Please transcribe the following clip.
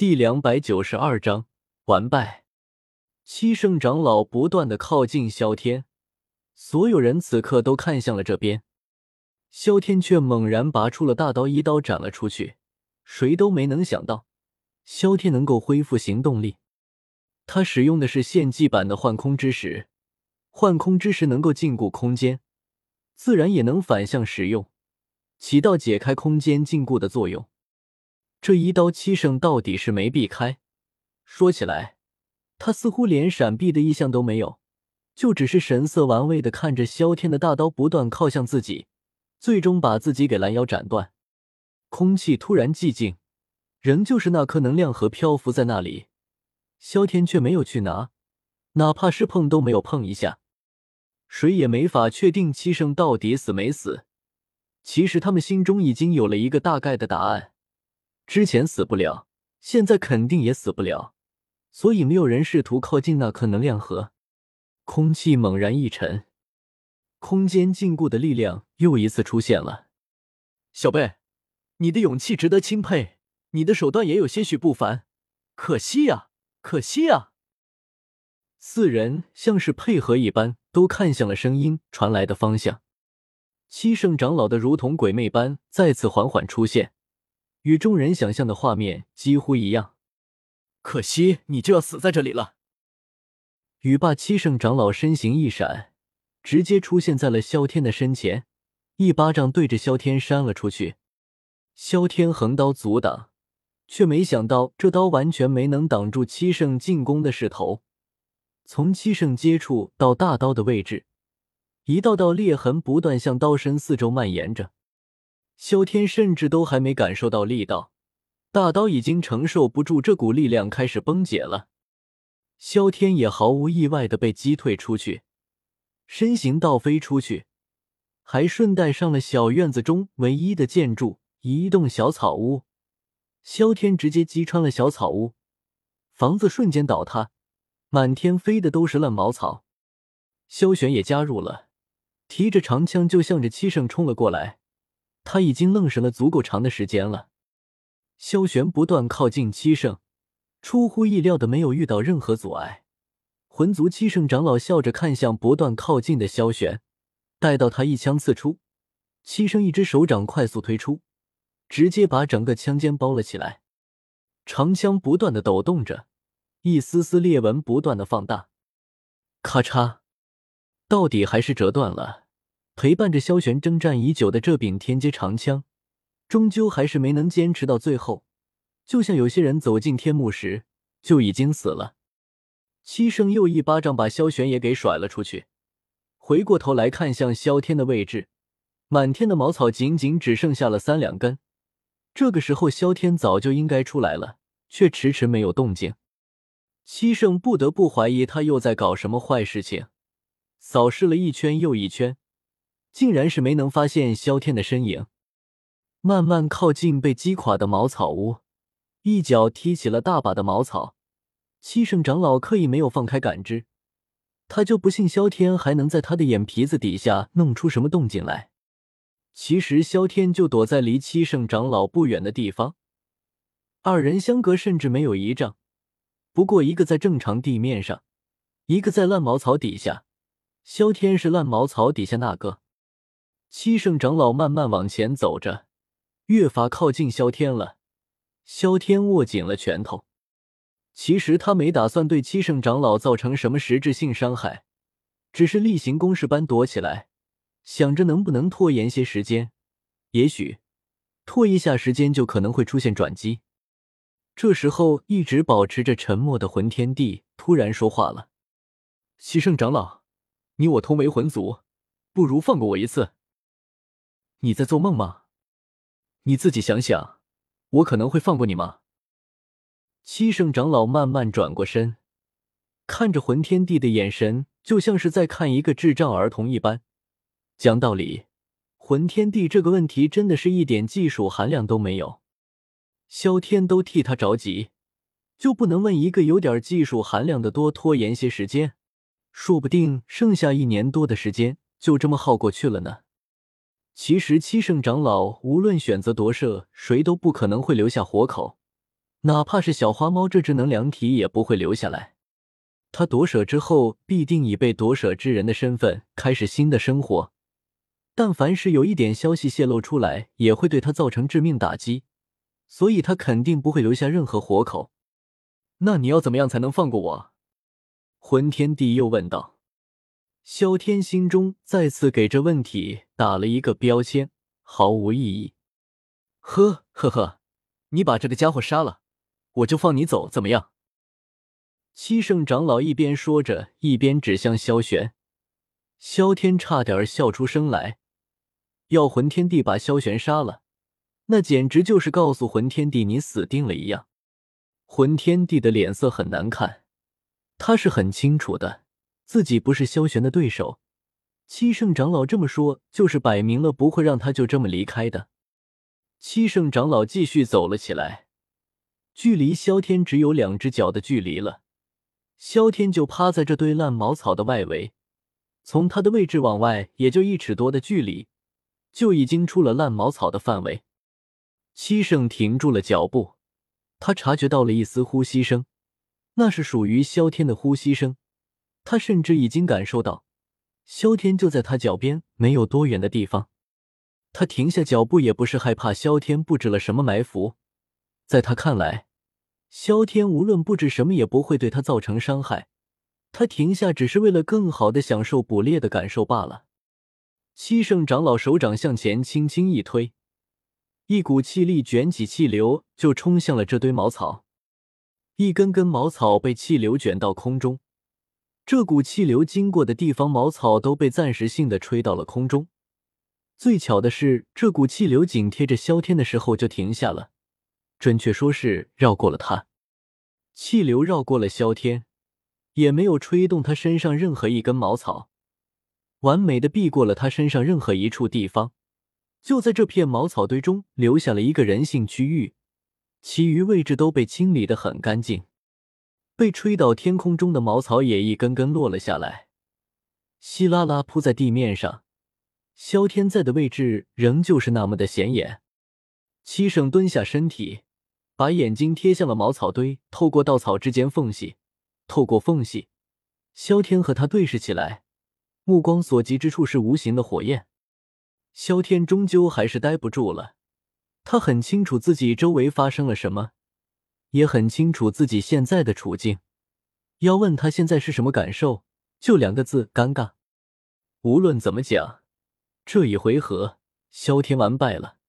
第两百九十二章完败。七圣长老不断的靠近萧天，所有人此刻都看向了这边。萧天却猛然拔出了大刀，一刀斩了出去。谁都没能想到，萧天能够恢复行动力。他使用的是献祭版的幻空之石，幻空之石能够禁锢空间，自然也能反向使用，起到解开空间禁锢的作用。这一刀，七圣到底是没避开。说起来，他似乎连闪避的意向都没有，就只是神色玩味的看着萧天的大刀不断靠向自己，最终把自己给拦腰斩断。空气突然寂静，仍旧是那颗能量核漂浮在那里。萧天却没有去拿，哪怕是碰都没有碰一下。谁也没法确定七圣到底死没死。其实他们心中已经有了一个大概的答案。之前死不了，现在肯定也死不了，所以没有人试图靠近那颗能量核。空气猛然一沉，空间禁锢的力量又一次出现了。小贝，你的勇气值得钦佩，你的手段也有些许不凡，可惜呀，可惜呀！四人像是配合一般，都看向了声音传来的方向。七圣长老的如同鬼魅般再次缓缓出现。与众人想象的画面几乎一样，可惜你就要死在这里了。雨霸七圣长老身形一闪，直接出现在了萧天的身前，一巴掌对着萧天扇了出去。萧天横刀阻挡，却没想到这刀完全没能挡住七圣进攻的势头。从七圣接触到大刀的位置，一道道裂痕不断向刀身四周蔓延着。萧天甚至都还没感受到力道，大刀已经承受不住这股力量，开始崩解了。萧天也毫无意外的被击退出去，身形倒飞出去，还顺带上了小院子中唯一的建筑——一栋小草屋。萧天直接击穿了小草屋，房子瞬间倒塌，满天飞的都是烂茅草。萧玄也加入了，提着长枪就向着七圣冲了过来。他已经愣神了足够长的时间了。萧玄不断靠近七圣，出乎意料的没有遇到任何阻碍。魂族七圣长老笑着看向不断靠近的萧玄，待到他一枪刺出，七圣一只手掌快速推出，直接把整个枪尖包了起来。长枪不断的抖动着，一丝丝裂纹不断的放大。咔嚓，到底还是折断了。陪伴着萧玄征战已久的这柄天阶长枪，终究还是没能坚持到最后。就像有些人走进天幕时就已经死了。七圣又一巴掌把萧玄也给甩了出去，回过头来看向萧天的位置，满天的茅草仅仅只剩下了三两根。这个时候，萧天早就应该出来了，却迟迟没有动静。七圣不得不怀疑他又在搞什么坏事情，扫视了一圈又一圈。竟然是没能发现萧天的身影，慢慢靠近被击垮的茅草屋，一脚踢起了大把的茅草。七圣长老刻意没有放开感知，他就不信萧天还能在他的眼皮子底下弄出什么动静来。其实萧天就躲在离七圣长老不远的地方，二人相隔甚至没有一丈，不过一个在正常地面上，一个在烂茅草底下。萧天是烂茅草底下那个。七圣长老慢慢往前走着，越发靠近萧天了。萧天握紧了拳头。其实他没打算对七圣长老造成什么实质性伤害，只是例行公事般躲起来，想着能不能拖延些时间。也许拖一下时间，就可能会出现转机。这时候，一直保持着沉默的魂天帝突然说话了：“七圣长老，你我同为魂族，不如放过我一次。”你在做梦吗？你自己想想，我可能会放过你吗？七圣长老慢慢转过身，看着魂天帝的眼神，就像是在看一个智障儿童一般。讲道理，魂天帝这个问题真的是一点技术含量都没有。萧天都替他着急，就不能问一个有点技术含量的多拖延些时间？说不定剩下一年多的时间就这么耗过去了呢。其实七圣长老无论选择夺舍，谁都不可能会留下活口。哪怕是小花猫这只能量体也不会留下来。他夺舍之后，必定以被夺舍之人的身份开始新的生活。但凡是有一点消息泄露出来，也会对他造成致命打击，所以他肯定不会留下任何活口。那你要怎么样才能放过我？魂天帝又问道。萧天心中再次给这问题打了一个标签，毫无意义。呵呵呵，你把这个家伙杀了，我就放你走，怎么样？七圣长老一边说着，一边指向萧玄。萧天差点笑出声来。要魂天帝把萧玄杀了，那简直就是告诉魂天帝你死定了一样。魂天帝的脸色很难看，他是很清楚的，自己不是萧玄的对手。七圣长老这么说，就是摆明了不会让他就这么离开的。七圣长老继续走了起来，距离萧天只有两只脚的距离了。萧天就趴在这堆烂茅草的外围，从他的位置往外也就一尺多的距离，就已经出了烂茅草的范围。七圣停住了脚步。他察觉到了一丝呼吸声，那是属于萧天的呼吸声。他甚至已经感受到，萧天就在他脚边没有多远的地方。他停下脚步，也不是害怕萧天布置了什么埋伏，在他看来，萧天无论布置什么也不会对他造成伤害。他停下只是为了更好的享受捕猎的感受罢了。七圣长老手掌向前轻轻一推。一股气力卷起气流，就冲向了这堆茅草。一根根茅草被气流卷到空中，这股气流经过的地方，茅草都被暂时性的吹到了空中。最巧的是，这股气流紧贴着萧天的时候就停下了，准确说是绕过了他。气流绕过了萧天，也没有吹动他身上任何一根茅草，完美的避过了他身上任何一处地方。就在这片茅草堆中留下了一个人性区域，其余位置都被清理的很干净。被吹到天空中的茅草也一根根落了下来，稀拉拉铺在地面上。萧天在的位置仍旧是那么的显眼。七圣蹲下身体，把眼睛贴向了茅草堆，透过稻草之间缝隙，透过缝隙，萧天和他对视起来，目光所及之处是无形的火焰。萧天终究还是待不住了，他很清楚自己周围发生了什么，也很清楚自己现在的处境。要问他现在是什么感受，就两个字：尴尬。无论怎么讲，这一回合萧天完败了。